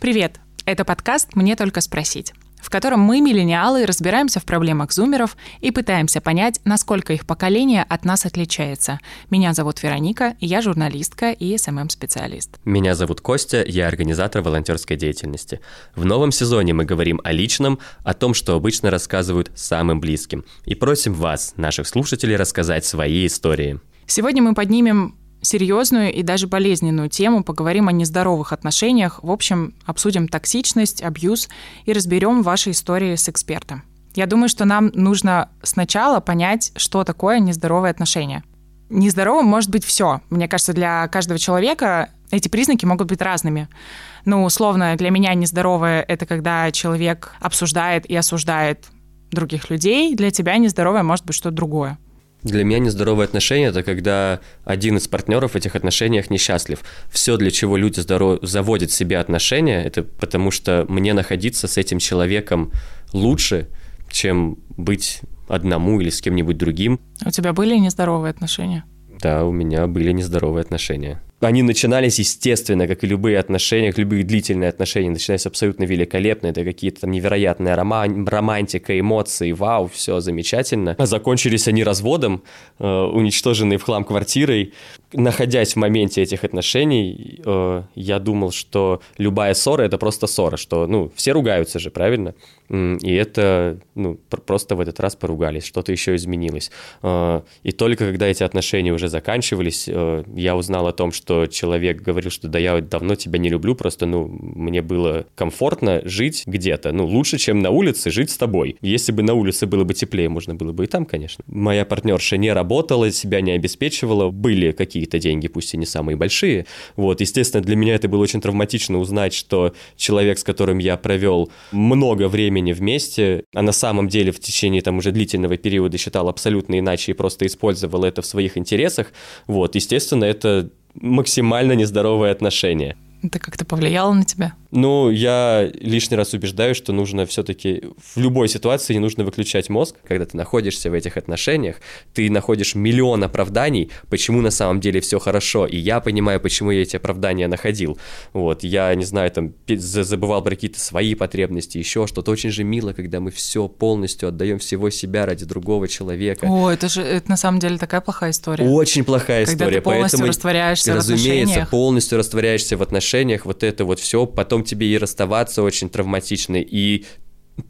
Привет! Это подкаст «Мне только спросить» в котором мы, миллениалы, разбираемся в проблемах зумеров и пытаемся понять, насколько их поколение от нас отличается. Меня зовут Вероника, я журналистка и СММ-специалист. Меня зовут Костя, я организатор волонтерской деятельности. В новом сезоне мы говорим о личном, о том, что обычно рассказывают самым близким. И просим вас, наших слушателей, рассказать свои истории. Сегодня мы поднимем серьезную и даже болезненную тему, поговорим о нездоровых отношениях, в общем, обсудим токсичность, абьюз и разберем ваши истории с экспертом. Я думаю, что нам нужно сначала понять, что такое нездоровые отношения. Нездоровым может быть все. Мне кажется, для каждого человека эти признаки могут быть разными. Ну, условно, для меня нездоровое — это когда человек обсуждает и осуждает других людей. Для тебя нездоровое может быть что-то другое. Для меня нездоровые отношения – это когда один из партнеров в этих отношениях несчастлив. Все, для чего люди здоров... заводят себе отношения, это потому что мне находиться с этим человеком лучше, чем быть одному или с кем-нибудь другим. У тебя были нездоровые отношения? Да, у меня были нездоровые отношения они начинались, естественно, как и любые отношения, как любые длительные отношения, начинались абсолютно великолепно. Это какие-то там невероятная роман, романтика, эмоции, вау, все замечательно. Закончились они разводом, э, уничтоженной в хлам квартирой. Находясь в моменте этих отношений, э, я думал, что любая ссора — это просто ссора, что, ну, все ругаются же, правильно? И это, ну, просто в этот раз поругались, что-то еще изменилось. Э, и только когда эти отношения уже заканчивались, э, я узнал о том, что что человек говорил, что да, я давно тебя не люблю, просто, ну, мне было комфортно жить где-то, ну, лучше, чем на улице жить с тобой. Если бы на улице было бы теплее, можно было бы и там, конечно. Моя партнерша не работала, себя не обеспечивала, были какие-то деньги, пусть и не самые большие. Вот, естественно, для меня это было очень травматично узнать, что человек, с которым я провел много времени вместе, а на самом деле в течение там уже длительного периода считал абсолютно иначе и просто использовал это в своих интересах, вот, естественно, это максимально нездоровые отношения. Это как-то повлияло на тебя? Ну, я лишний раз убеждаю, что нужно все-таки в любой ситуации не нужно выключать мозг. Когда ты находишься в этих отношениях, ты находишь миллион оправданий, почему на самом деле все хорошо. И я понимаю, почему я эти оправдания находил. Вот, я, не знаю, там, забывал про какие-то свои потребности, еще что-то. Очень же мило, когда мы все полностью отдаем всего себя ради другого человека. О, это же, это на самом деле такая плохая история. Очень плохая когда история. Ты полностью Поэтому, растворяешься разумеется, в отношениях. полностью растворяешься в отношениях, вот это вот все, потом тебе и расставаться очень травматично, и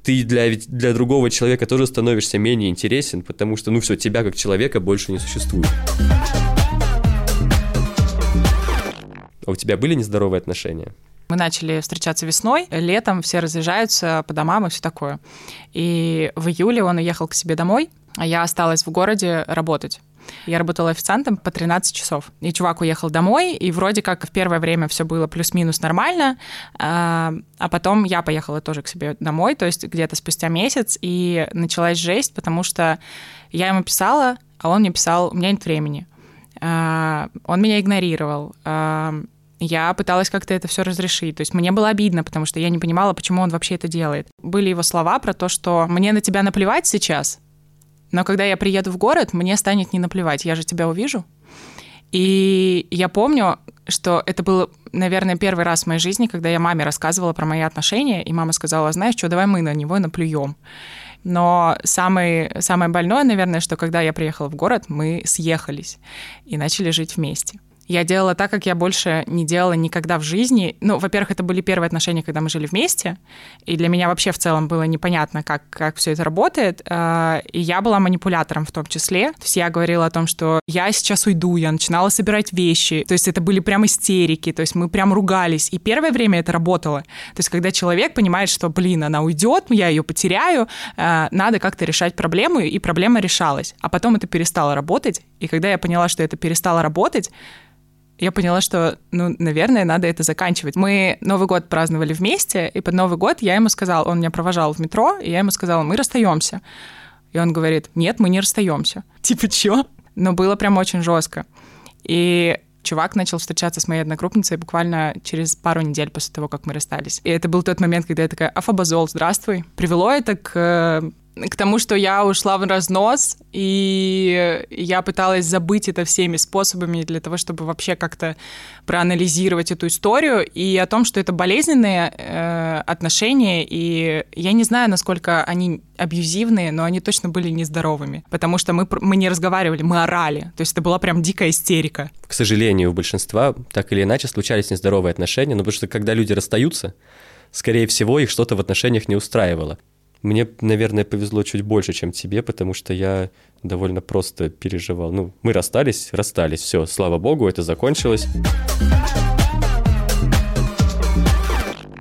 ты для, для другого человека тоже становишься менее интересен, потому что, ну все, тебя как человека больше не существует. А у тебя были нездоровые отношения? Мы начали встречаться весной, летом все разъезжаются по домам и все такое. И в июле он уехал к себе домой, а я осталась в городе работать. Я работала официантом по 13 часов. И чувак уехал домой, и вроде как в первое время все было плюс-минус нормально, а, а потом я поехала тоже к себе домой, то есть где-то спустя месяц, и началась жесть, потому что я ему писала, а он мне писал, у меня нет времени. А, он меня игнорировал а, я пыталась как-то это все разрешить. То есть мне было обидно, потому что я не понимала, почему он вообще это делает. Были его слова про то, что мне на тебя наплевать сейчас, но когда я приеду в город, мне станет не наплевать, я же тебя увижу. И я помню, что это был, наверное, первый раз в моей жизни, когда я маме рассказывала про мои отношения, и мама сказала, знаешь что, давай мы на него наплюем. Но самый, самое больное, наверное, что когда я приехала в город, мы съехались и начали жить вместе. Я делала так, как я больше не делала никогда в жизни. Ну, во-первых, это были первые отношения, когда мы жили вместе, и для меня вообще в целом было непонятно, как, как все это работает. А, и я была манипулятором в том числе. То есть я говорила о том, что я сейчас уйду, я начинала собирать вещи. То есть это были прям истерики, то есть мы прям ругались. И первое время это работало. То есть когда человек понимает, что, блин, она уйдет, я ее потеряю, а, надо как-то решать проблему, и проблема решалась. А потом это перестало работать, и когда я поняла, что это перестало работать, я поняла, что, ну, наверное, надо это заканчивать. Мы Новый год праздновали вместе, и под Новый год я ему сказала, он меня провожал в метро, и я ему сказала, мы расстаемся. И он говорит, нет, мы не расстаемся. Типа, чё? Но было прям очень жестко. И чувак начал встречаться с моей одногруппницей буквально через пару недель после того, как мы расстались. И это был тот момент, когда я такая, афабазол, здравствуй. Привело это к к тому, что я ушла в разнос, и я пыталась забыть это всеми способами для того, чтобы вообще как-то проанализировать эту историю, и о том, что это болезненные э, отношения, и я не знаю, насколько они абьюзивные, но они точно были нездоровыми, потому что мы, мы не разговаривали, мы орали, то есть это была прям дикая истерика. К сожалению, у большинства так или иначе случались нездоровые отношения, но потому что когда люди расстаются, скорее всего, их что-то в отношениях не устраивало. Мне, наверное, повезло чуть больше, чем тебе, потому что я довольно просто переживал. Ну, мы расстались, расстались, все, слава богу, это закончилось.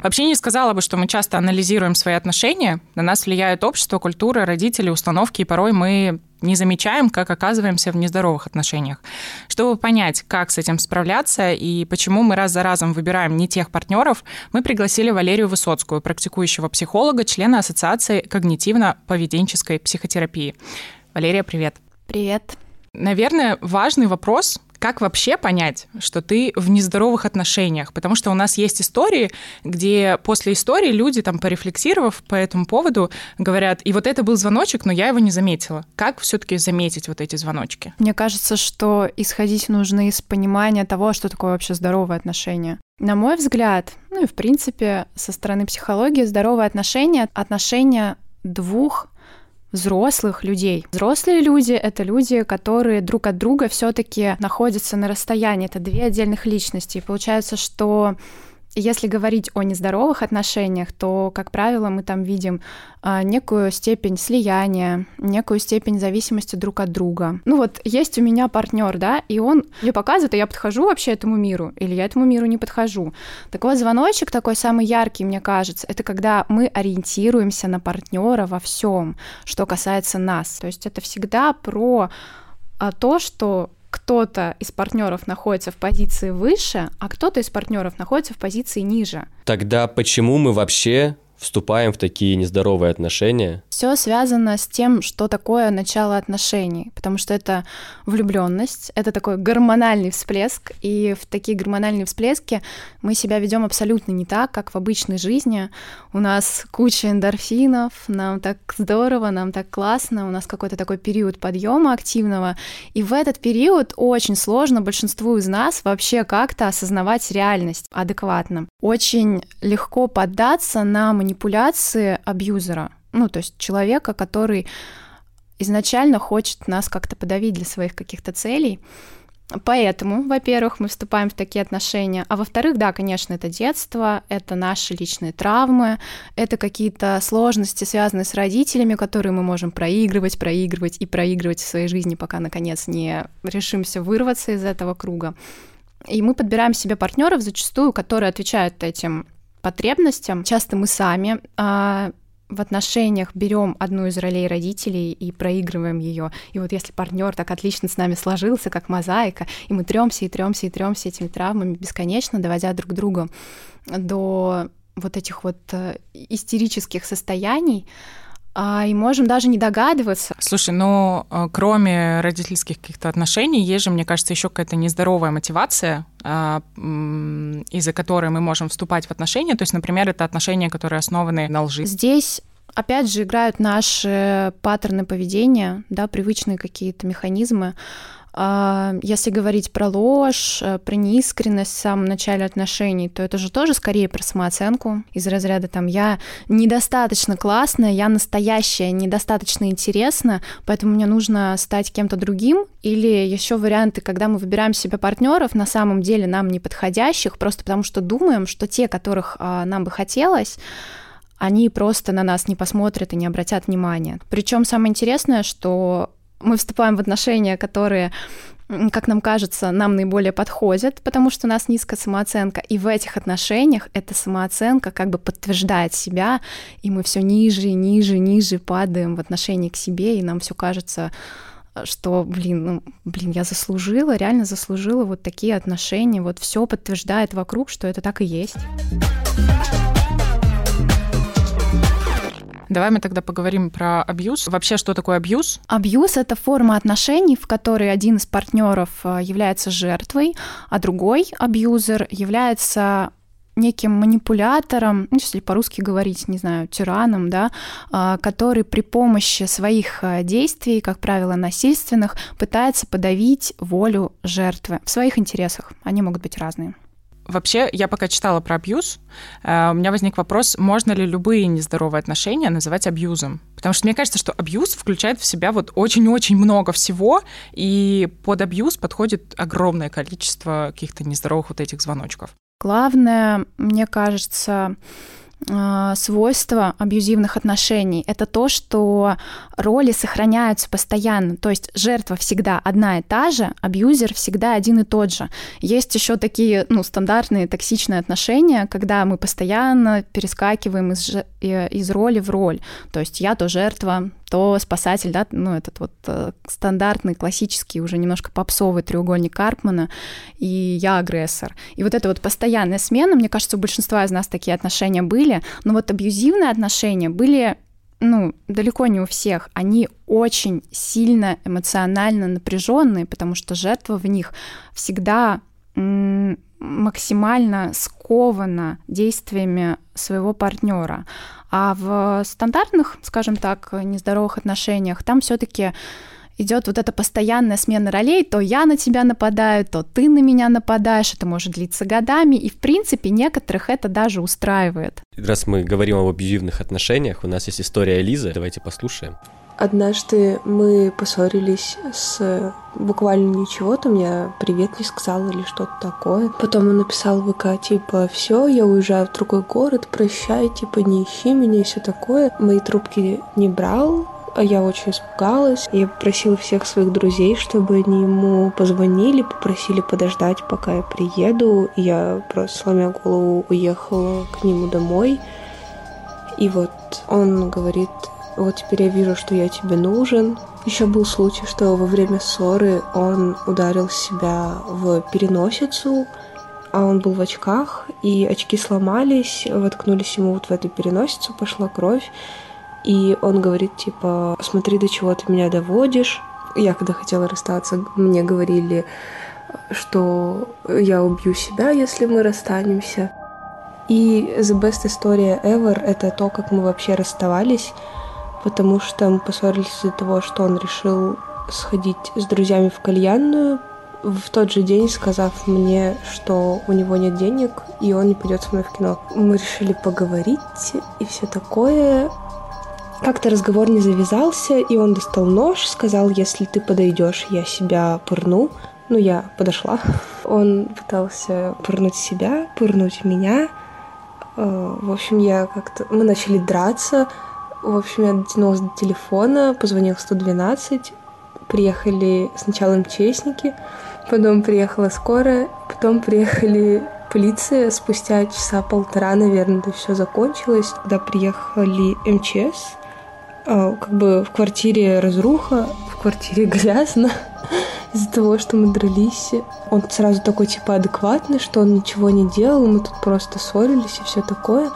Вообще не сказала бы, что мы часто анализируем свои отношения. На нас влияет общество, культура, родители, установки, и порой мы не замечаем, как оказываемся в нездоровых отношениях. Чтобы понять, как с этим справляться и почему мы раз за разом выбираем не тех партнеров, мы пригласили Валерию Высоцкую, практикующего психолога, члена Ассоциации когнитивно-поведенческой психотерапии. Валерия, привет. Привет. Наверное, важный вопрос, как вообще понять, что ты в нездоровых отношениях? Потому что у нас есть истории, где после истории люди, там, порефлексировав по этому поводу, говорят, и вот это был звоночек, но я его не заметила. Как все-таки заметить вот эти звоночки? Мне кажется, что исходить нужно из понимания того, что такое вообще здоровые отношения. На мой взгляд, ну и в принципе со стороны психологии, здоровые отношения — отношения двух взрослых людей. Взрослые люди — это люди, которые друг от друга все таки находятся на расстоянии. Это две отдельных личности. И получается, что если говорить о нездоровых отношениях, то, как правило, мы там видим э, некую степень слияния, некую степень зависимости друг от друга. Ну вот есть у меня партнер, да, и он мне показывает, а я подхожу вообще этому миру, или я этому миру не подхожу. Так вот, звоночек такой самый яркий, мне кажется, это когда мы ориентируемся на партнера во всем, что касается нас. То есть это всегда про а, то, что кто-то из партнеров находится в позиции выше, а кто-то из партнеров находится в позиции ниже. Тогда почему мы вообще вступаем в такие нездоровые отношения? Все связано с тем, что такое начало отношений, потому что это влюбленность, это такой гормональный всплеск, и в такие гормональные всплески мы себя ведем абсолютно не так, как в обычной жизни. У нас куча эндорфинов, нам так здорово, нам так классно, у нас какой-то такой период подъема активного, и в этот период очень сложно большинству из нас вообще как-то осознавать реальность адекватно. Очень легко поддаться на манипуляции абьюзера ну, то есть человека, который изначально хочет нас как-то подавить для своих каких-то целей. Поэтому, во-первых, мы вступаем в такие отношения, а во-вторых, да, конечно, это детство, это наши личные травмы, это какие-то сложности, связанные с родителями, которые мы можем проигрывать, проигрывать и проигрывать в своей жизни, пока, наконец, не решимся вырваться из этого круга. И мы подбираем себе партнеров зачастую, которые отвечают этим потребностям. Часто мы сами а, в отношениях берем одну из ролей родителей и проигрываем ее. И вот если партнер так отлично с нами сложился, как мозаика, и мы тремся и тремся и тремся этими травмами бесконечно, доводя друг друга до вот этих вот э, истерических состояний, а, и можем даже не догадываться. Слушай, ну, э, кроме родительских каких-то отношений, есть же, мне кажется, еще какая-то нездоровая мотивация, из-за которой мы можем вступать в отношения. То есть, например, это отношения, которые основаны на лжи. Здесь опять же играют наши паттерны поведения, да, привычные какие-то механизмы. А, если говорить про ложь, э, про неискренность в самом начале отношений, то это же тоже скорее про самооценку из разряда там «я недостаточно классная, я настоящая, недостаточно интересна, поэтому мне нужно стать кем-то другим». Или еще варианты, когда мы выбираем себе партнеров, на самом деле нам не подходящих, просто потому что думаем, что те, которых а, нам бы хотелось, они просто на нас не посмотрят и не обратят внимания. Причем самое интересное, что мы вступаем в отношения, которые как нам кажется, нам наиболее подходят, потому что у нас низкая самооценка. И в этих отношениях эта самооценка как бы подтверждает себя, и мы все ниже, ниже, ниже падаем в отношении к себе, и нам все кажется, что, блин, ну, блин, я заслужила, реально заслужила вот такие отношения, вот все подтверждает вокруг, что это так и есть. Давай мы тогда поговорим про абьюз. Вообще, что такое абьюз? Абьюз — это форма отношений, в которой один из партнеров э, является жертвой, а другой абьюзер является неким манипулятором, ну, если по-русски говорить, не знаю, тираном, да, а, который при помощи своих а, действий, как правило, насильственных, пытается подавить волю жертвы в своих интересах. Они могут быть разные. Вообще, я пока читала про абьюз, э, у меня возник вопрос, можно ли любые нездоровые отношения называть абьюзом? Потому что мне кажется, что абьюз включает в себя вот очень-очень много всего, и под абьюз подходит огромное количество каких-то нездоровых вот этих звоночков. Главное, мне кажется, свойство абьюзивных отношений — это то, что роли сохраняются постоянно. То есть жертва всегда одна и та же, абьюзер всегда один и тот же. Есть еще такие ну, стандартные токсичные отношения, когда мы постоянно перескакиваем из, из роли в роль. То есть я то жертва, то спасатель, да, ну, этот вот э, стандартный, классический, уже немножко попсовый треугольник Карпмана, и я агрессор. И вот эта вот постоянная смена, мне кажется, у большинства из нас такие отношения были, но вот абьюзивные отношения были ну, далеко не у всех, они очень сильно эмоционально напряженные, потому что жертва в них всегда максимально скована действиями своего партнера. А в стандартных, скажем так, нездоровых отношениях там все-таки идет вот эта постоянная смена ролей, то я на тебя нападаю, то ты на меня нападаешь, это может длиться годами, и в принципе некоторых это даже устраивает. Раз мы говорим об абьюзивных отношениях, у нас есть история Лизы, давайте послушаем. Однажды мы поссорились с буквально ничего, там я привет не сказала или что-то такое. Потом он написал ВК, типа, все, я уезжаю в другой город, прощай, типа, не ищи меня и все такое. Мои трубки не брал, а я очень испугалась. Я попросила всех своих друзей, чтобы они ему позвонили, попросили подождать, пока я приеду. Я просто, сломя голову, уехала к нему домой. И вот он говорит, вот теперь я вижу, что я тебе нужен. Еще был случай, что во время ссоры он ударил себя в переносицу, а он был в очках, и очки сломались, воткнулись ему вот в эту переносицу, пошла кровь. И он говорит, типа, смотри, до чего ты меня доводишь. Я когда хотела расстаться, мне говорили, что я убью себя, если мы расстанемся. И the best история ever — это то, как мы вообще расставались потому что мы поссорились из-за того, что он решил сходить с друзьями в кальянную, в тот же день сказав мне, что у него нет денег, и он не пойдет со мной в кино. Мы решили поговорить и все такое. Как-то разговор не завязался, и он достал нож, сказал, если ты подойдешь, я себя пырну. Ну, я подошла. Он пытался пырнуть себя, пырнуть меня. Э, в общем, я как-то... Мы начали драться. В общем, я дотянулась до телефона, позвонила 112, приехали сначала МЧСники, потом приехала скорая, потом приехали полиция. Спустя часа полтора, наверное, это все закончилось. Когда приехали МЧС, а, как бы в квартире разруха, в квартире грязно из-за того, что мы дрались. Он сразу такой типа адекватный, что он ничего не делал, мы тут просто ссорились и все такое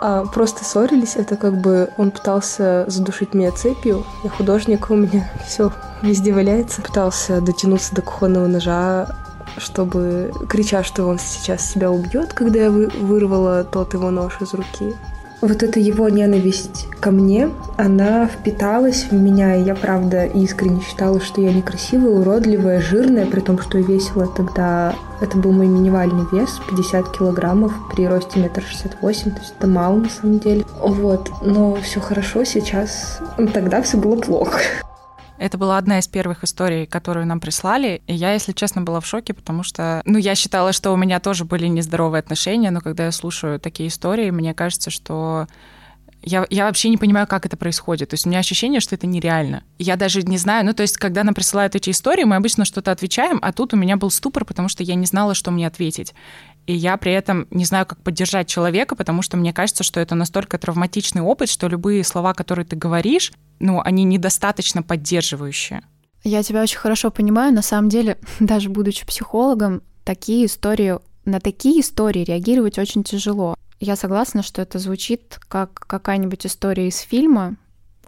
а, просто ссорились. Это как бы он пытался задушить меня цепью. Я художник, у меня все везде валяется. Пытался дотянуться до кухонного ножа, чтобы крича, что он сейчас себя убьет, когда я вырвала тот его нож из руки. Вот эта его ненависть ко мне, она впиталась в меня, и я, правда, искренне считала, что я некрасивая, уродливая, жирная, при том, что весила тогда, это был мой минимальный вес, 50 килограммов при росте метр шестьдесят восемь, то есть это мало на самом деле. Вот, но все хорошо сейчас, тогда все было плохо. Это была одна из первых историй, которую нам прислали. И я, если честно, была в шоке, потому что, ну, я считала, что у меня тоже были нездоровые отношения, но когда я слушаю такие истории, мне кажется, что я, я вообще не понимаю, как это происходит. То есть у меня ощущение, что это нереально. Я даже не знаю, ну, то есть, когда нам присылают эти истории, мы обычно что-то отвечаем, а тут у меня был ступор, потому что я не знала, что мне ответить. И я при этом не знаю, как поддержать человека, потому что мне кажется, что это настолько травматичный опыт, что любые слова, которые ты говоришь, ну, они недостаточно поддерживающие. Я тебя очень хорошо понимаю. На самом деле, даже будучи психологом, такие истории, на такие истории реагировать очень тяжело. Я согласна, что это звучит как какая-нибудь история из фильма,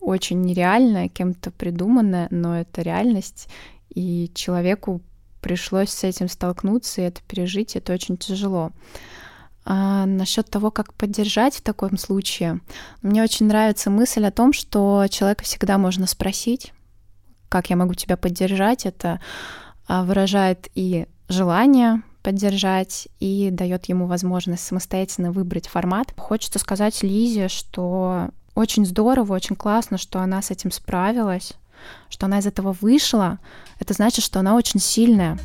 очень нереальная, кем-то придуманная, но это реальность, и человеку пришлось с этим столкнуться и это пережить, это очень тяжело. А насчет того, как поддержать в таком случае, мне очень нравится мысль о том, что человека всегда можно спросить, как я могу тебя поддержать. Это а, выражает и желание поддержать и дает ему возможность самостоятельно выбрать формат. Хочется сказать Лизе, что очень здорово, очень классно, что она с этим справилась, что она из этого вышла. Это значит, что она очень сильная.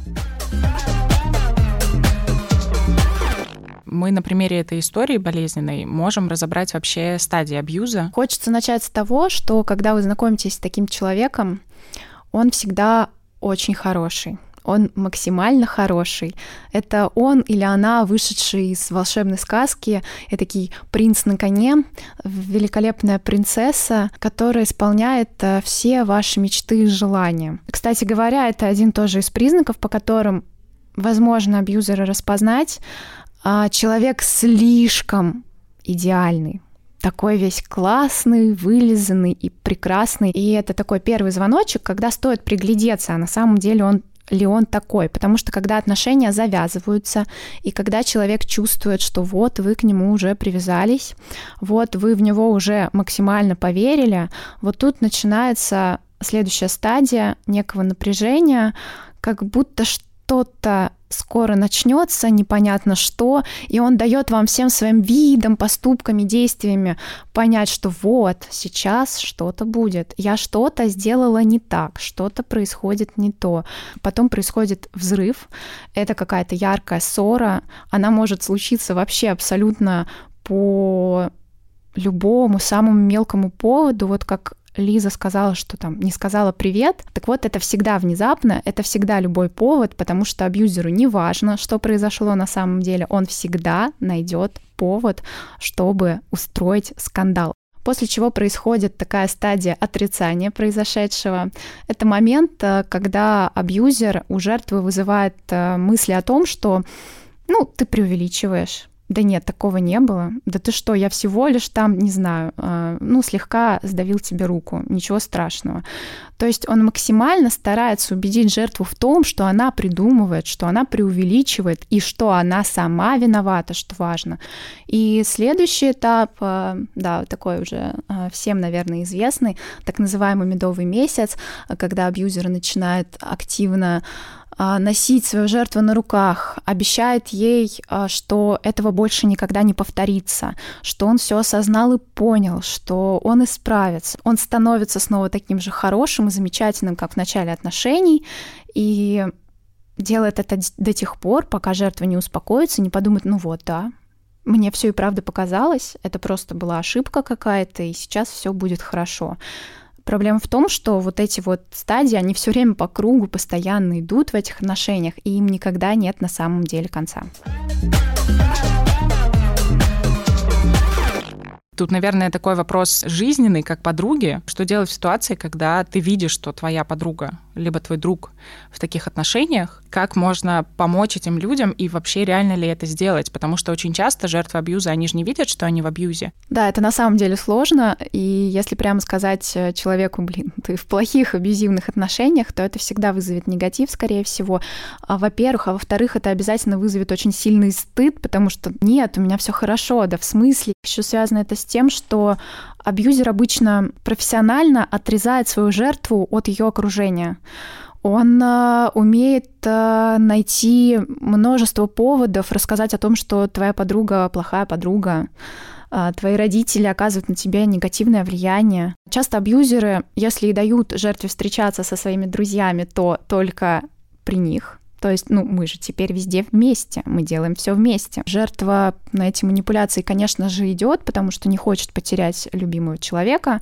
мы на примере этой истории болезненной можем разобрать вообще стадии абьюза. Хочется начать с того, что когда вы знакомитесь с таким человеком, он всегда очень хороший он максимально хороший. Это он или она, вышедший из волшебной сказки, этакий принц на коне, великолепная принцесса, которая исполняет э, все ваши мечты и желания. Кстати говоря, это один тоже из признаков, по которым возможно абьюзера распознать, а человек слишком идеальный такой весь классный, вылизанный и прекрасный. И это такой первый звоночек, когда стоит приглядеться, а на самом деле он ли он такой, потому что когда отношения завязываются, и когда человек чувствует, что вот вы к нему уже привязались, вот вы в него уже максимально поверили, вот тут начинается следующая стадия некого напряжения, как будто что-то скоро начнется, непонятно что, и он дает вам всем своим видом, поступками, действиями понять, что вот, сейчас что-то будет, я что-то сделала не так, что-то происходит не то. Потом происходит взрыв, это какая-то яркая ссора, она может случиться вообще абсолютно по любому самому мелкому поводу, вот как Лиза сказала, что там не сказала привет. Так вот, это всегда внезапно, это всегда любой повод, потому что абьюзеру не важно, что произошло на самом деле, он всегда найдет повод, чтобы устроить скандал. После чего происходит такая стадия отрицания произошедшего. Это момент, э, когда абьюзер у жертвы вызывает э, мысли о том, что ну, ты преувеличиваешь, да нет, такого не было. Да ты что, я всего лишь там, не знаю, э, ну, слегка сдавил тебе руку, ничего страшного. То есть он максимально старается убедить жертву в том, что она придумывает, что она преувеличивает и что она сама виновата, что важно. И следующий этап, э, да, такой уже э, всем, наверное, известный, так называемый медовый месяц, когда абьюзер начинает активно носить свою жертву на руках, обещает ей, а, что этого больше никогда не повторится, что он все осознал и понял, что он исправится. Он становится снова таким же хорошим и замечательным, как в начале отношений, и делает это до тех пор, пока жертва не успокоится, не подумает, ну вот, да, мне все и правда показалось, это просто была ошибка какая-то, и сейчас все будет хорошо. Проблема в том, что вот эти вот стадии, они все время по кругу постоянно идут в этих отношениях, и им никогда нет на самом деле конца. Тут, наверное, такой вопрос жизненный, как подруги. Что делать в ситуации, когда ты видишь, что твоя подруга, либо твой друг в таких отношениях? Как можно помочь этим людям и вообще реально ли это сделать? Потому что очень часто жертвы абьюза, они же не видят, что они в абьюзе. Да, это на самом деле сложно. И если прямо сказать э, человеку, блин, ты в плохих абьюзивных отношениях, то это всегда вызовет негатив, скорее всего. А, во-первых, а во-вторых, это обязательно вызовет очень сильный стыд, потому что нет, у меня все хорошо, да в смысле. Еще связано это с тем, что абьюзер обычно профессионально отрезает свою жертву от ее окружения. Он э, умеет э, найти множество поводов, рассказать о том, что твоя подруга плохая подруга, э, твои родители оказывают на тебя негативное влияние. Часто абьюзеры, если и дают жертве встречаться со своими друзьями, то только при них, то есть, ну, мы же теперь везде вместе, мы делаем все вместе. Жертва на эти манипуляции, конечно же, идет, потому что не хочет потерять любимого человека,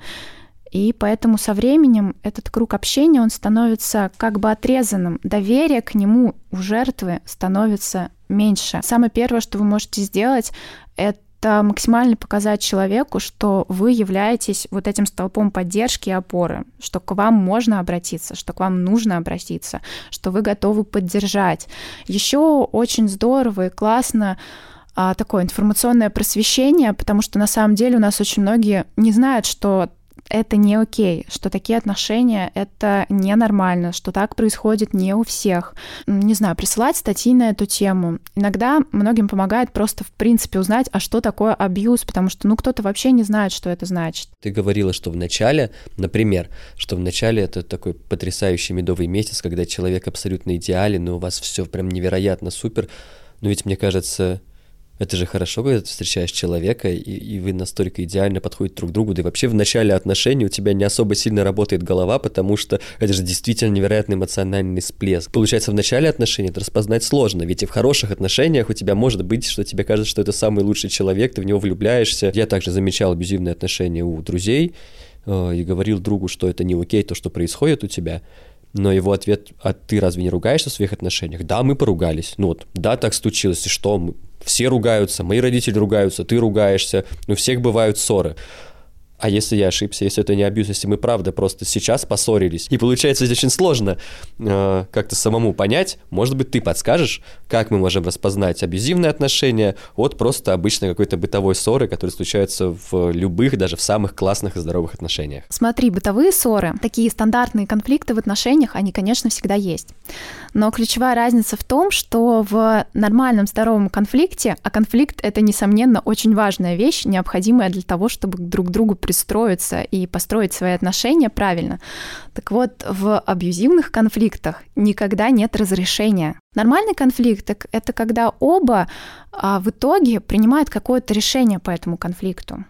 и поэтому со временем этот круг общения, он становится как бы отрезанным. Доверие к нему у жертвы становится меньше. Самое первое, что вы можете сделать, это это максимально показать человеку, что вы являетесь вот этим столпом поддержки и опоры, что к вам можно обратиться, что к вам нужно обратиться, что вы готовы поддержать. Еще очень здорово и классно а, такое информационное просвещение, потому что на самом деле у нас очень многие не знают, что это не окей, что такие отношения — это ненормально, что так происходит не у всех. Не знаю, присылать статьи на эту тему. Иногда многим помогает просто, в принципе, узнать, а что такое абьюз, потому что, ну, кто-то вообще не знает, что это значит. Ты говорила, что в начале, например, что в начале это такой потрясающий медовый месяц, когда человек абсолютно идеален, и у вас все прям невероятно супер. Но ведь, мне кажется, это же хорошо, когда ты встречаешь человека, и, и вы настолько идеально подходите друг к другу, да и вообще в начале отношений у тебя не особо сильно работает голова, потому что это же действительно невероятный эмоциональный всплеск. Получается, в начале отношений это распознать сложно, ведь и в хороших отношениях у тебя может быть, что тебе кажется, что это самый лучший человек, ты в него влюбляешься. Я также замечал абьюзивные отношения у друзей э, и говорил другу, что это не окей, то, что происходит у тебя, но его ответ, а ты разве не ругаешься в своих отношениях? Да, мы поругались. Ну вот, да, так случилось, и что? Все ругаются, мои родители ругаются, ты ругаешься, у всех бывают ссоры. А если я ошибся, если это не абьюз, если мы правда просто сейчас поссорились. И получается, здесь очень сложно э, как-то самому понять. Может быть, ты подскажешь, как мы можем распознать абьюзивные отношения от просто обычной какой-то бытовой ссоры, которая случается в любых, даже в самых классных и здоровых отношениях. Смотри, бытовые ссоры, такие стандартные конфликты в отношениях, они, конечно, всегда есть. Но ключевая разница в том, что в нормальном здоровом конфликте, а конфликт это, несомненно, очень важная вещь, необходимая для того, чтобы друг к другу пристроиться и построить свои отношения правильно. Так вот, в абьюзивных конфликтах никогда нет разрешения. Нормальный конфликт — это когда оба а, в итоге принимают какое-то решение по этому конфликту.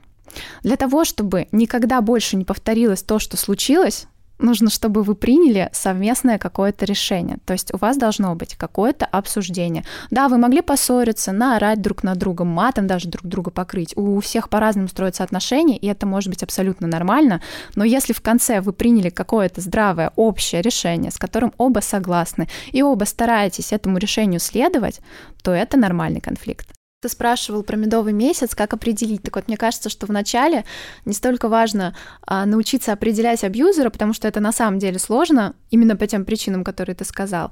Для того, чтобы никогда больше не повторилось то, что случилось, нужно, чтобы вы приняли совместное какое-то решение. То есть у вас должно быть какое-то обсуждение. Да, вы могли поссориться, наорать друг на друга, матом даже друг друга покрыть. У всех по-разному строятся отношения, и это может быть абсолютно нормально. Но если в конце вы приняли какое-то здравое общее решение, с которым оба согласны, и оба стараетесь этому решению следовать, то это нормальный конфликт. Ты спрашивал про медовый месяц, как определить. Так вот, мне кажется, что вначале не столько важно а, научиться определять абьюзера, потому что это на самом деле сложно, именно по тем причинам, которые ты сказал,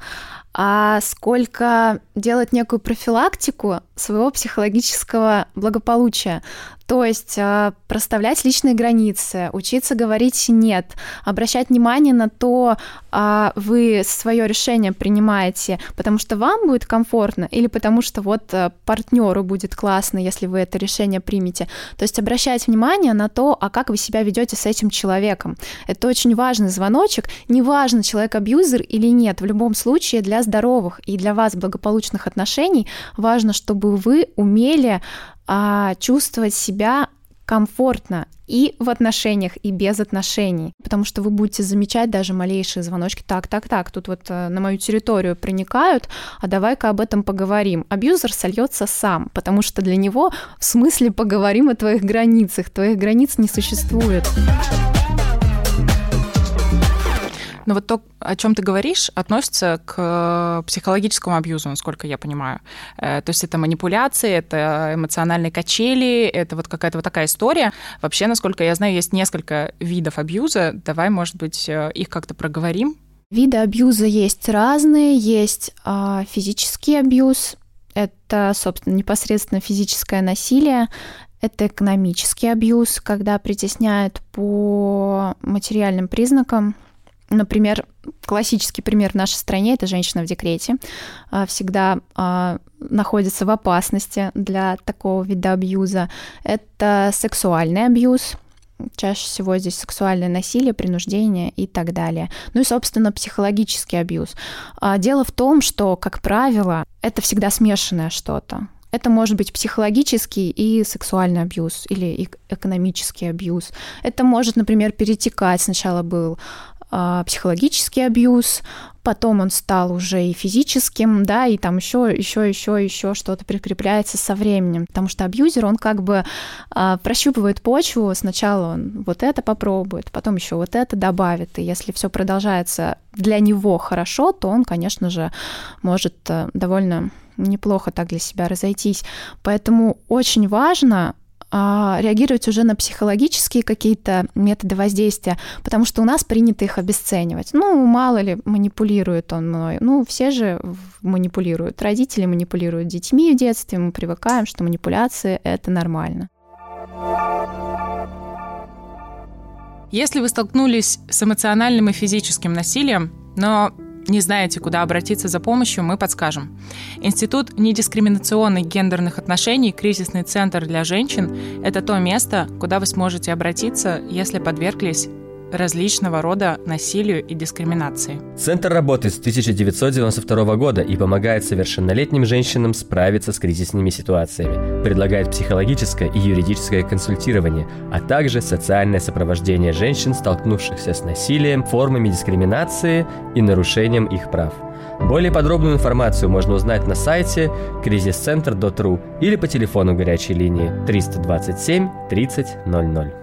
а сколько делать некую профилактику своего психологического благополучия. То есть э, проставлять личные границы, учиться говорить нет, обращать внимание на то, э, вы свое решение принимаете, потому что вам будет комфортно или потому что вот э, партнеру будет классно, если вы это решение примете. То есть обращать внимание на то, а как вы себя ведете с этим человеком. Это очень важный звоночек. Неважно, человек абьюзер или нет, в любом случае для здоровых и для вас благополучных отношений важно, чтобы вы умели а, чувствовать себя комфортно и в отношениях, и без отношений, потому что вы будете замечать даже малейшие звоночки. Так, так, так, тут вот э, на мою территорию проникают, а давай-ка об этом поговорим. Абьюзер сольется сам, потому что для него в смысле поговорим о твоих границах. Твоих границ не существует. Но вот то, о чем ты говоришь, относится к психологическому абьюзу, насколько я понимаю. Э, то есть это манипуляции, это эмоциональные качели, это вот какая-то вот такая история. Вообще, насколько я знаю, есть несколько видов абьюза. Давай, может быть, э, их как-то проговорим. Виды абьюза есть разные. Есть а, физический абьюз, это, собственно, непосредственно физическое насилие, это экономический абьюз, когда притесняют по материальным признакам, Например, классический пример в нашей стране – это женщина в декрете. А, всегда а, находится в опасности для такого вида абьюза. Это сексуальный абьюз, Чаще всего здесь сексуальное насилие, принуждение и так далее. Ну и, собственно, психологический абьюз. А, дело в том, что, как правило, это всегда смешанное что-то. Это может быть психологический и сексуальный абьюз или экономический абьюз. Это может, например, перетекать. Сначала был психологический абьюз, потом он стал уже и физическим, да, и там еще, еще, еще, еще что-то прикрепляется со временем, потому что абьюзер, он как бы а, прощупывает почву, сначала он вот это попробует, потом еще вот это добавит, и если все продолжается для него хорошо, то он, конечно же, может э, довольно неплохо так для себя разойтись. Поэтому очень важно а, реагировать уже на психологические какие-то методы воздействия, потому что у нас принято их обесценивать. Ну, мало ли, манипулирует он мной. Ну, все же манипулируют. Родители манипулируют детьми в детстве, мы привыкаем, что манипуляции — это нормально. Если вы столкнулись с эмоциональным и физическим насилием, но не знаете, куда обратиться за помощью, мы подскажем. Институт недискриминационных гендерных отношений «Кризисный центр для женщин» — это то место, куда вы сможете обратиться, если подверглись различного рода насилию и дискриминации. Центр работает с 1992 года и помогает совершеннолетним женщинам справиться с кризисными ситуациями, предлагает психологическое и юридическое консультирование, а также социальное сопровождение женщин, столкнувшихся с насилием, формами дискриминации и нарушением их прав. Более подробную информацию можно узнать на сайте кризисцентр.ру или по телефону горячей линии 327 30 00.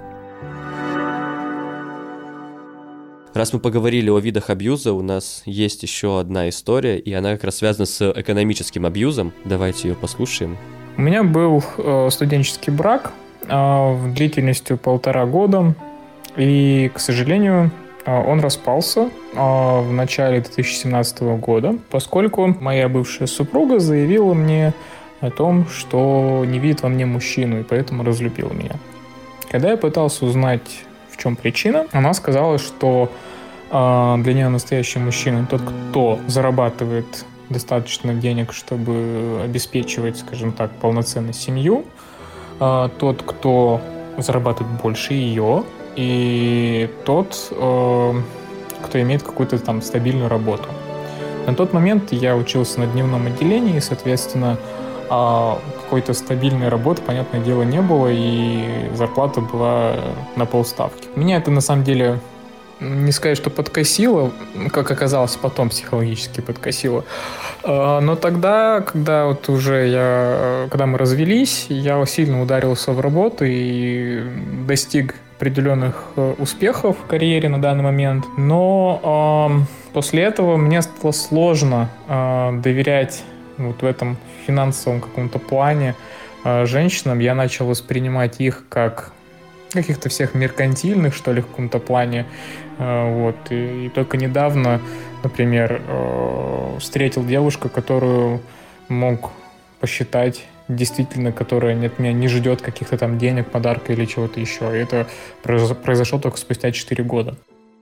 Раз мы поговорили о видах абьюза, у нас есть еще одна история, и она как раз связана с экономическим абьюзом. Давайте ее послушаем. У меня был э, студенческий брак э, длительностью полтора года, и, к сожалению, э, он распался в начале 2017 года, поскольку моя бывшая супруга заявила мне о том, что не видит во мне мужчину, и поэтому разлюбила меня. Когда я пытался узнать, в чем причина, она сказала, что а, для нее настоящий мужчина тот, кто зарабатывает достаточно денег, чтобы обеспечивать, скажем так, полноценную семью, а, тот, кто зарабатывает больше ее, и тот, а, кто имеет какую-то там стабильную работу. На тот момент я учился на дневном отделении, и, соответственно, какой-то стабильной работы, понятное дело, не было, и зарплата была на полставки. Меня это, на самом деле, не сказать, что подкосило, как оказалось потом психологически подкосило. А, но тогда, когда вот уже я, когда мы развелись, я сильно ударился в работу и достиг определенных э, успехов в карьере на данный момент. Но э, после этого мне стало сложно э, доверять вот в этом финансовом каком-то плане э, женщинам. Я начал воспринимать их как каких-то всех меркантильных, что ли, в каком-то плане. Э, вот. И, и только недавно, например, э, встретил девушку, которую мог посчитать действительно, которая от меня не ждет каких-то там денег, подарка или чего-то еще. И это произошло только спустя 4 года.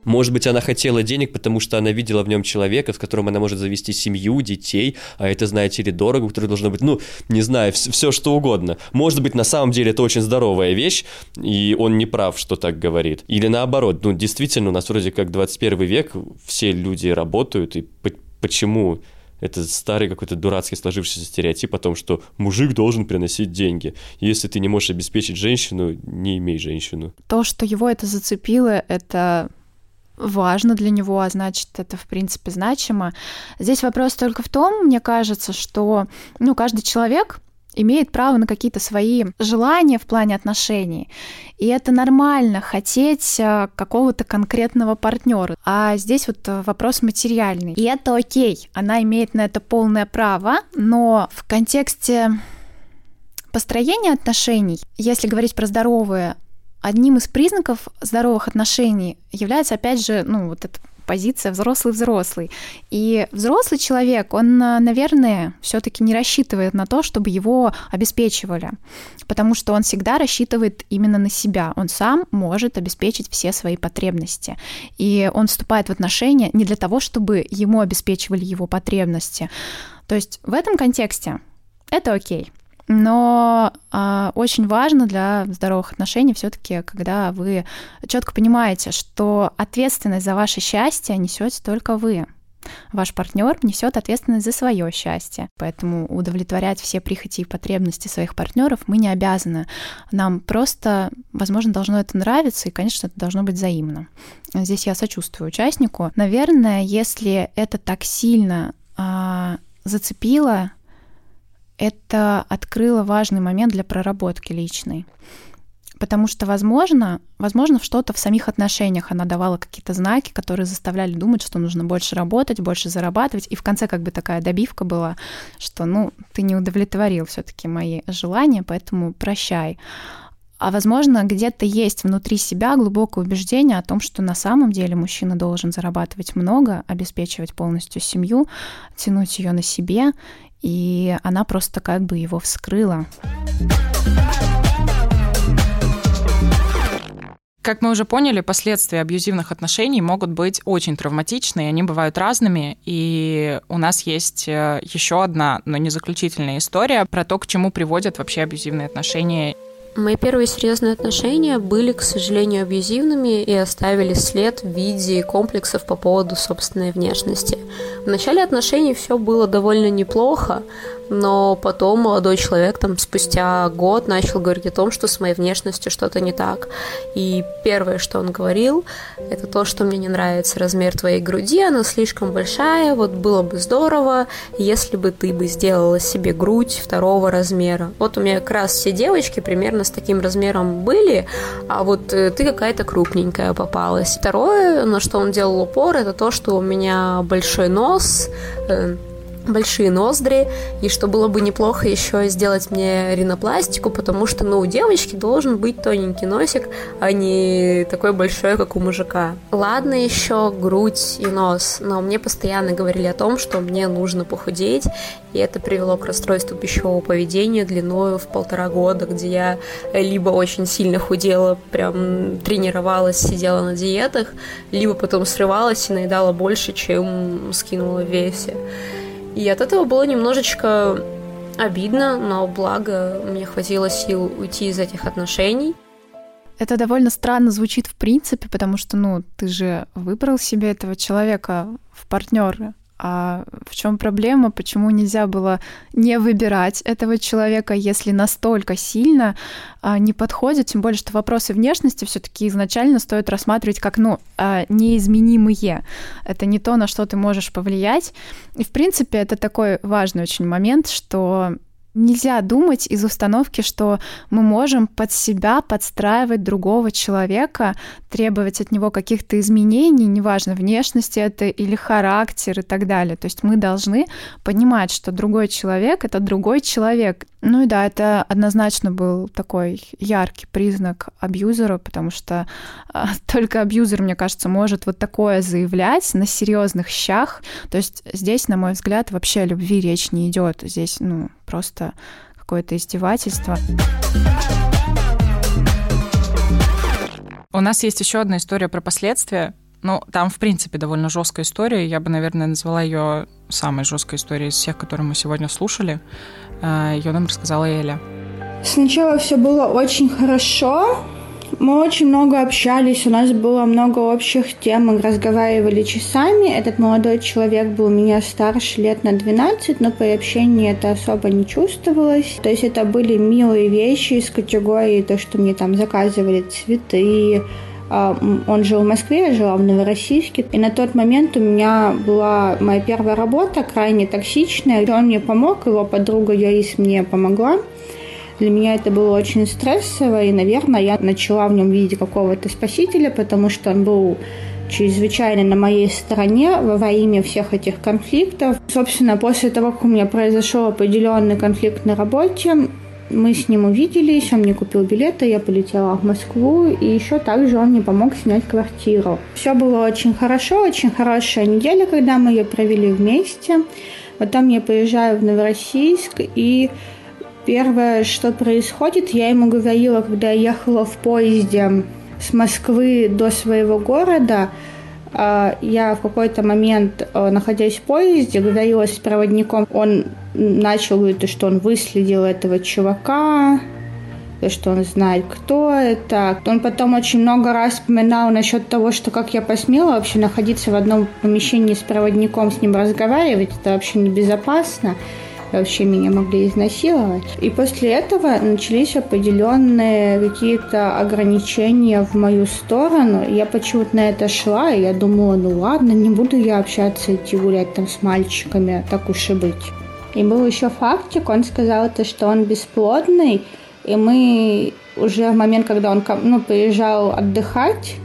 Может быть, она хотела денег, потому что она видела в нем человека, с которым она может завести семью, детей, а это, знаете ли, дорого, которое должно быть, ну, не знаю, все что угодно. Может быть, на самом деле это очень здоровая вещь, и он не прав, что так говорит. Или наоборот, ну, действительно, у нас вроде как 21 век, все люди работают, и почему это старый какой-то дурацкий сложившийся стереотип о том, что мужик должен приносить деньги. Если ты не можешь обеспечить женщину, не имей женщину. То, что его это зацепило, это важно для него, а значит, это, в принципе, значимо. Здесь вопрос только в том, мне кажется, что ну, каждый человек имеет право на какие-то свои желания в плане отношений. И это нормально хотеть э, какого-то конкретного партнера. А здесь вот э, вопрос материальный. И это окей, она имеет на это полное право, но в контексте построения отношений, если говорить про здоровые одним из признаков здоровых отношений является, опять же, ну, вот эта позиция взрослый-взрослый. И взрослый человек, он, наверное, все-таки не рассчитывает на то, чтобы его обеспечивали, потому что он всегда рассчитывает именно на себя. Он сам может обеспечить все свои потребности. И он вступает в отношения не для того, чтобы ему обеспечивали его потребности. То есть в этом контексте это окей. Но э, очень важно для здоровых отношений все-таки, когда вы четко понимаете, что ответственность за ваше счастье несете только вы. Ваш партнер несет ответственность за свое счастье. Поэтому удовлетворять все прихоти и потребности своих партнеров мы не обязаны. Нам просто, возможно, должно это нравиться, и, конечно, это должно быть взаимно. Здесь я сочувствую участнику. Наверное, если это так сильно э, зацепило это открыло важный момент для проработки личной. Потому что, возможно, возможно, что-то в самих отношениях она давала какие-то знаки, которые заставляли думать, что нужно больше работать, больше зарабатывать. И в конце как бы такая добивка была, что, ну, ты не удовлетворил все таки мои желания, поэтому прощай. А возможно, где-то есть внутри себя глубокое убеждение о том, что на самом деле мужчина должен зарабатывать много, обеспечивать полностью семью, тянуть ее на себе и она просто как бы его вскрыла. Как мы уже поняли, последствия абьюзивных отношений могут быть очень травматичны, они бывают разными. И у нас есть э, еще одна, но не заключительная история про то, к чему приводят вообще абьюзивные отношения Мои первые серьезные отношения были, к сожалению, абьюзивными и оставили след в виде комплексов по поводу собственной внешности. В начале отношений все было довольно неплохо, но потом молодой человек там спустя год начал говорить о том, что с моей внешностью что-то не так. И первое, что он говорил, это то, что мне не нравится размер твоей груди, она слишком большая, вот было бы здорово, если бы ты бы сделала себе грудь второго размера. Вот у меня как раз все девочки примерно с таким размером были, а вот э, ты какая-то крупненькая попалась. Второе, на что он делал упор, это то, что у меня большой нос, э, большие ноздри, и что было бы неплохо еще сделать мне ринопластику, потому что, ну, у девочки должен быть тоненький носик, а не такой большой, как у мужика. Ладно еще грудь и нос, но мне постоянно говорили о том, что мне нужно похудеть, и это привело к расстройству пищевого поведения длиною в полтора года, где я либо очень сильно худела, прям тренировалась, сидела на диетах, либо потом срывалась и наедала больше, чем скинула в весе. И от этого было немножечко обидно, но благо мне хватило сил уйти из этих отношений. Это довольно странно звучит в принципе, потому что, ну, ты же выбрал себе этого человека в партнеры. А в чем проблема? Почему нельзя было не выбирать этого человека, если настолько сильно а, не подходит? Тем более, что вопросы внешности все-таки изначально стоит рассматривать как ну, а, неизменимые. Это не то, на что ты можешь повлиять. И, в принципе, это такой важный очень момент, что Нельзя думать из установки, что мы можем под себя подстраивать другого человека, требовать от него каких-то изменений, неважно, внешности это или характер и так далее. То есть мы должны понимать, что другой человек — это другой человек. Ну и да, это однозначно был такой яркий признак абьюзера, потому что а, только абьюзер, мне кажется, может вот такое заявлять на серьезных щах. То есть здесь, на мой взгляд, вообще о любви речь не идет. Здесь, ну, просто какое-то издевательство. У нас есть еще одна история про последствия. Ну, там, в принципе, довольно жесткая история. Я бы, наверное, назвала ее самой жесткой историей из всех, которые мы сегодня слушали. А, ее нам рассказала Эля. Сначала все было очень хорошо. Мы очень много общались, у нас было много общих тем, мы разговаривали часами. Этот молодой человек был меня старше лет на 12, но при общении это особо не чувствовалось. То есть это были милые вещи из категории то, что мне там заказывали цветы, он жил в Москве, я жила в Новороссийске. И на тот момент у меня была моя первая работа, крайне токсичная. Он мне помог, его подруга Ярис мне помогла. Для меня это было очень стрессово, и, наверное, я начала в нем видеть какого-то спасителя, потому что он был чрезвычайно на моей стороне во имя всех этих конфликтов. Собственно, после того, как у меня произошел определенный конфликт на работе, мы с ним увиделись, он мне купил билеты, я полетела в Москву, и еще также он мне помог снять квартиру. Все было очень хорошо, очень хорошая неделя, когда мы ее провели вместе. Потом я приезжаю в Новороссийск, и первое, что происходит, я ему говорила, когда я ехала в поезде с Москвы до своего города, я в какой-то момент, э, находясь в поезде, говорила с проводником, он начал говорить, что он выследил этого чувака, что он знает, кто это. Он потом очень много раз вспоминал насчет того, что как я посмела вообще находиться в одном помещении с проводником, с ним разговаривать, это вообще небезопасно вообще меня могли изнасиловать. И после этого начались определенные какие-то ограничения в мою сторону. Я почему-то на это шла, и я думала, ну ладно, не буду я общаться, идти гулять там с мальчиками, так уж и быть. И был еще фактик, он сказал то, что он бесплодный, и мы уже в момент, когда он ну, приезжал отдыхать,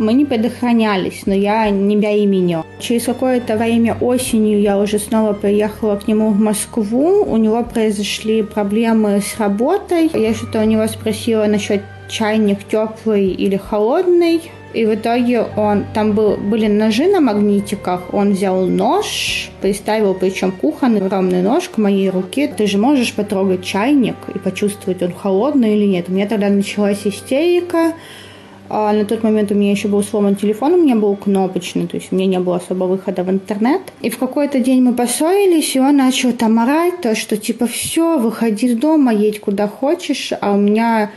мы не предохранялись, но я не беременела. Через какое-то время осенью я уже снова приехала к нему в Москву. У него произошли проблемы с работой. Я что-то у него спросила насчет чайник теплый или холодный. И в итоге он там был, были ножи на магнитиках. Он взял нож, приставил причем кухонный огромный нож к моей руке. Ты же можешь потрогать чайник и почувствовать, он холодный или нет. У меня тогда началась истерика. А на тот момент у меня еще был сломан телефон, у меня был кнопочный, то есть у меня не было особо выхода в интернет. И в какой-то день мы поссорились, и он начал там орать, то, что типа все, выходи из дома, едь куда хочешь, а у меня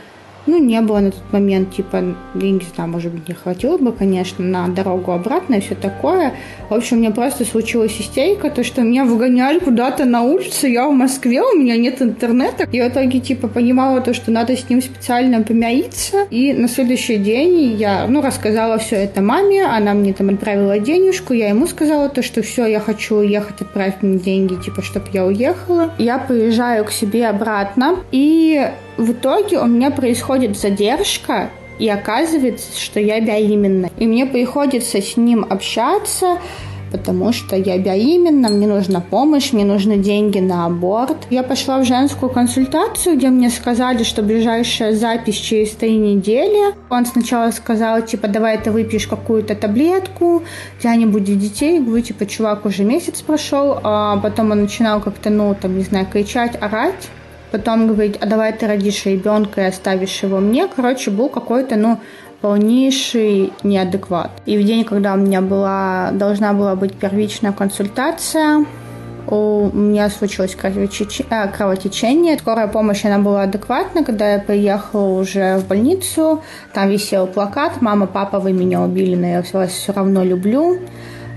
ну, не было на тот момент, типа, не знаю, может быть, не хватило бы, конечно, на дорогу обратно и все такое. В общем, у меня просто случилась истерика, то, что меня выгоняли куда-то на улицу, я в Москве, у меня нет интернета. И в итоге, типа, понимала то, что надо с ним специально помириться. И на следующий день я, ну, рассказала все это маме, она мне там отправила денежку, я ему сказала то, что все, я хочу уехать, отправь мне деньги, типа, чтобы я уехала. Я приезжаю к себе обратно, и в итоге у меня происходит задержка, и оказывается, что я беременна. И мне приходится с ним общаться, потому что я беременна, мне нужна помощь, мне нужны деньги на аборт. Я пошла в женскую консультацию, где мне сказали, что ближайшая запись через три недели. Он сначала сказал, типа, давай ты выпьешь какую-то таблетку, у тебя не будет детей. Говорю, типа, чувак, уже месяц прошел. А потом он начинал как-то, ну, там, не знаю, кричать, орать потом говорить, а давай ты родишь ребенка и оставишь его мне. Короче, был какой-то, ну, полнейший неадекват. И в день, когда у меня была, должна была быть первичная консультация, у меня случилось э, кровотечение. Скорая помощь, она была адекватна. Когда я приехала уже в больницу, там висел плакат «Мама, папа, вы меня убили, но я вас все равно люблю».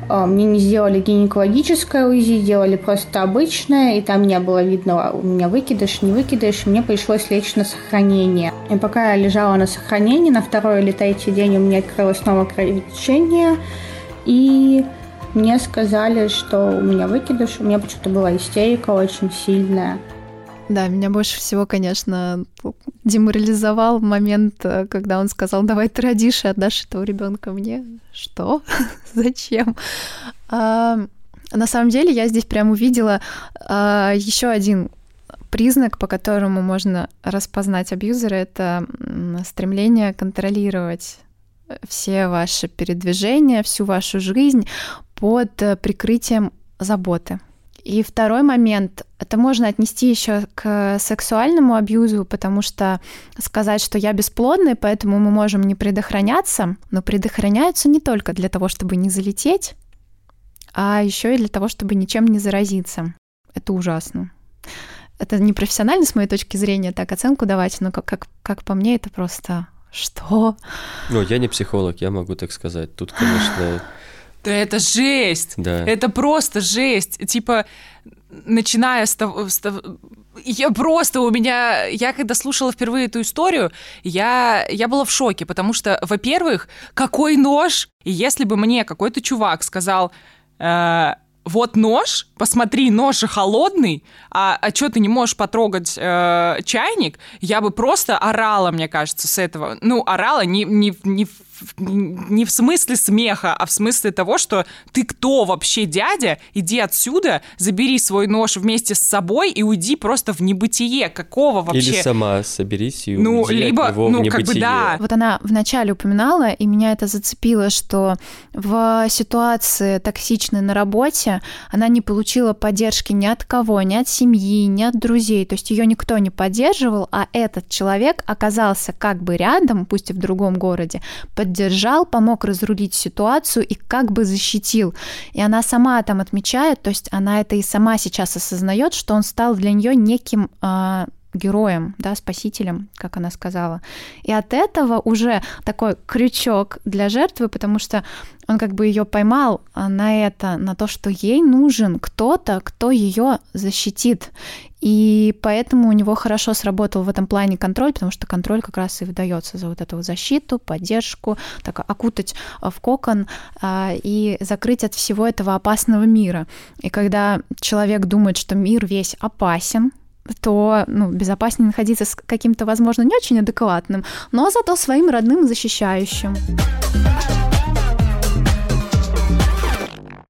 А, мне не сделали гинекологическое УЗИ, делали просто обычное, и там не было видно, у меня выкидыш, не выкидыш. Мне пришлось лечь на сохранение. И пока я лежала на сохранении, на второй или третий день у меня открылось снова кровотечение, и мне сказали, что у меня выкидыш, у меня почему-то была истерика очень сильная. Да, меня больше всего, конечно, деморализовал момент, э, когда он сказал, давай ты родишь и отдашь этого ребенка мне. Что? Зачем? А, на самом деле я здесь прям увидела а, еще один признак, по которому можно распознать абьюзера, это стремление контролировать все ваши передвижения, всю вашу жизнь под э, прикрытием заботы. И второй момент, это можно отнести еще к сексуальному абьюзу, потому что сказать, что я бесплодный, поэтому мы можем не предохраняться, но предохраняются не только для того, чтобы не залететь, а еще и для того, чтобы ничем не заразиться. Это ужасно. Это не профессионально, с моей точки зрения, так оценку давать, но как, как, как по мне, это просто что? Ну, я не психолог, я могу так сказать. Тут, конечно, да это жесть! Да. Это просто жесть. Типа, начиная с того... С того я просто у меня... Я когда слушала впервые эту историю, я, я была в шоке, потому что, во-первых, какой нож? И если бы мне какой-то чувак сказал... Э, вот нож, посмотри, нож же холодный, а, а что ты не можешь потрогать э, чайник, я бы просто орала, мне кажется, с этого. Ну, орала не, не, не не в смысле смеха, а в смысле того, что ты кто вообще, дядя? Иди отсюда, забери свой нож вместе с собой и уйди просто в небытие. Какого вообще? Или сама соберись и ну, уйди либо, от него ну, в как бы да. Вот она вначале упоминала, и меня это зацепило, что в ситуации токсичной на работе она не получила поддержки ни от кого, ни от семьи, ни от друзей. То есть ее никто не поддерживал, а этот человек оказался как бы рядом, пусть и в другом городе, поддержал, помог разрулить ситуацию и как бы защитил. И она сама там отмечает, то есть она это и сама сейчас осознает, что он стал для нее неким э, героем, да, спасителем, как она сказала. И от этого уже такой крючок для жертвы, потому что он как бы ее поймал на это, на то, что ей нужен кто-то, кто ее защитит. И поэтому у него хорошо сработал в этом плане контроль, потому что контроль как раз и выдается за вот эту защиту, поддержку, так окутать в кокон а, и закрыть от всего этого опасного мира. И когда человек думает, что мир весь опасен, то ну, безопаснее находиться с каким-то, возможно, не очень адекватным, но зато своим родным и защищающим.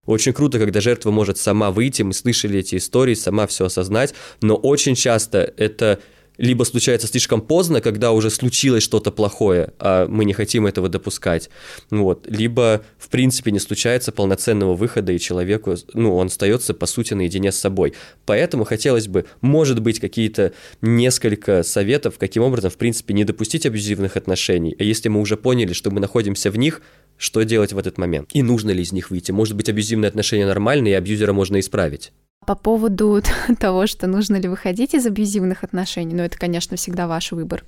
Очень круто, когда жертва может сама выйти, мы слышали эти истории, сама все осознать, но очень часто это либо случается слишком поздно, когда уже случилось что-то плохое, а мы не хотим этого допускать, вот, либо, в принципе, не случается полноценного выхода, и человеку, ну, он остается, по сути, наедине с собой. Поэтому хотелось бы, может быть, какие-то несколько советов, каким образом, в принципе, не допустить абьюзивных отношений, а если мы уже поняли, что мы находимся в них, что делать в этот момент? И нужно ли из них выйти? Может быть, абьюзивные отношения нормальные, и абьюзера можно исправить? По поводу того, что нужно ли выходить из абьюзивных отношений, ну это, конечно, всегда ваш выбор.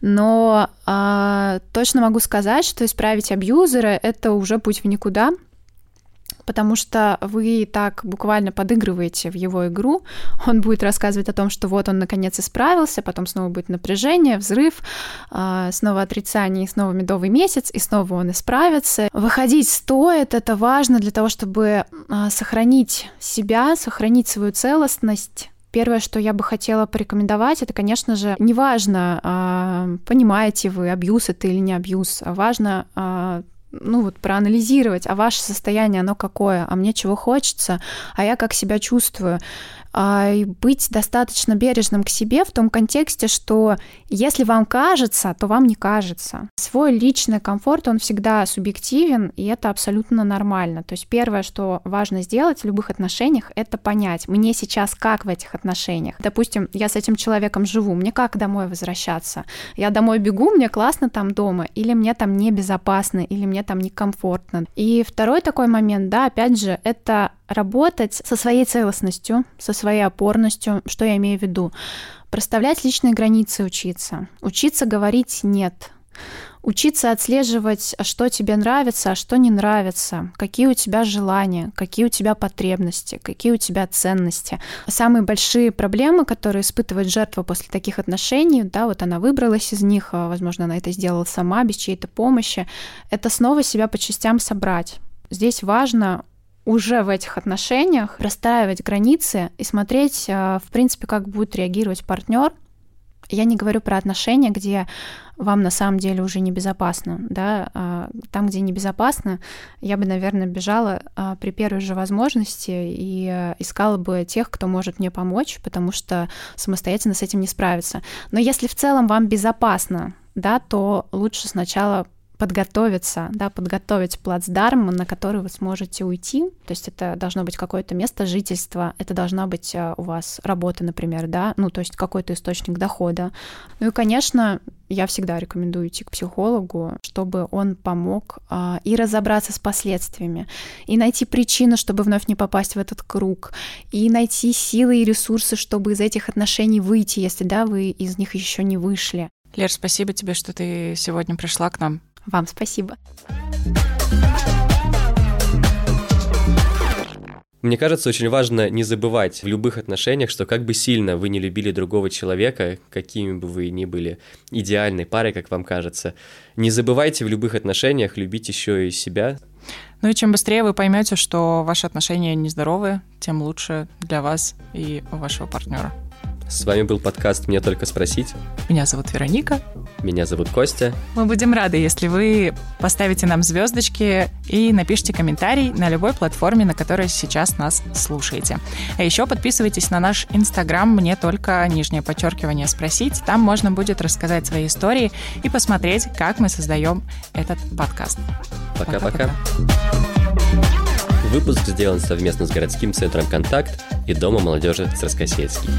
Но а, точно могу сказать, что исправить абьюзера это уже путь в никуда, потому что вы так буквально подыгрываете в его игру. Он будет рассказывать о том, что вот он наконец исправился, потом снова будет напряжение, взрыв, а, снова отрицание, снова медовый месяц, и снова он исправится. Выходить стоит, это важно для того, чтобы а, сохранить себя, сохранить свою целостность, Первое, что я бы хотела порекомендовать, это, конечно же, неважно, а, понимаете вы, абьюз это или не абьюз, важно ну вот проанализировать, а ваше состояние, оно какое, а мне чего хочется, а я как себя чувствую и быть достаточно бережным к себе в том контексте, что если вам кажется, то вам не кажется. Свой личный комфорт, он всегда субъективен, и это абсолютно нормально. То есть первое, что важно сделать в любых отношениях, это понять, мне сейчас как в этих отношениях. Допустим, я с этим человеком живу, мне как домой возвращаться? Я домой бегу, мне классно там дома, или мне там небезопасно, или мне там некомфортно. И второй такой момент, да, опять же, это работать со своей целостностью, со своей опорностью. Что я имею в виду? Проставлять личные границы учиться. Учиться говорить «нет». Учиться отслеживать, что тебе нравится, а что не нравится, какие у тебя желания, какие у тебя потребности, какие у тебя ценности. Самые большие проблемы, которые испытывает жертва после таких отношений, да, вот она выбралась из них, а, возможно, она это сделала сама, без чьей-то помощи, это снова себя по частям собрать. Здесь важно уже в этих отношениях простраивать границы и смотреть, э, в принципе, как будет реагировать партнер. Я не говорю про отношения, где вам на самом деле уже небезопасно, да, а там, где небезопасно, я бы, наверное, бежала а, при первой же возможности и э, искала бы тех, кто может мне помочь, потому что самостоятельно с этим не справиться. Но если в целом вам безопасно, да, то лучше сначала подготовиться, да, подготовить плацдарм, на который вы сможете уйти. То есть это должно быть какое-то место жительства, это должна быть э, у вас работа, например, да, ну, то есть какой-то источник дохода. Ну и, конечно, я всегда рекомендую идти к психологу, чтобы он помог а, и разобраться с последствиями, и найти причину, чтобы вновь не попасть в этот круг, и найти силы и ресурсы, чтобы из этих отношений выйти, если да, вы из них еще не вышли. Лер, спасибо тебе, что ты сегодня пришла к нам. Вам спасибо. Мне кажется, очень важно не забывать в любых отношениях, что как бы сильно вы не любили другого человека, какими бы вы ни были идеальной парой, как вам кажется, не забывайте в любых отношениях любить еще и себя. Ну и чем быстрее вы поймете, что ваши отношения нездоровые, тем лучше для вас и вашего партнера. С вами был подкаст «Мне только спросить». Меня зовут Вероника. Меня зовут Костя. Мы будем рады, если вы поставите нам звездочки и напишите комментарий на любой платформе, на которой сейчас нас слушаете. А еще подписывайтесь на наш инстаграм «Мне только нижнее подчеркивание спросить». Там можно будет рассказать свои истории и посмотреть, как мы создаем этот подкаст. Пока-пока. Выпуск сделан совместно с городским центром «Контакт» и Домом молодежи Царскосельский.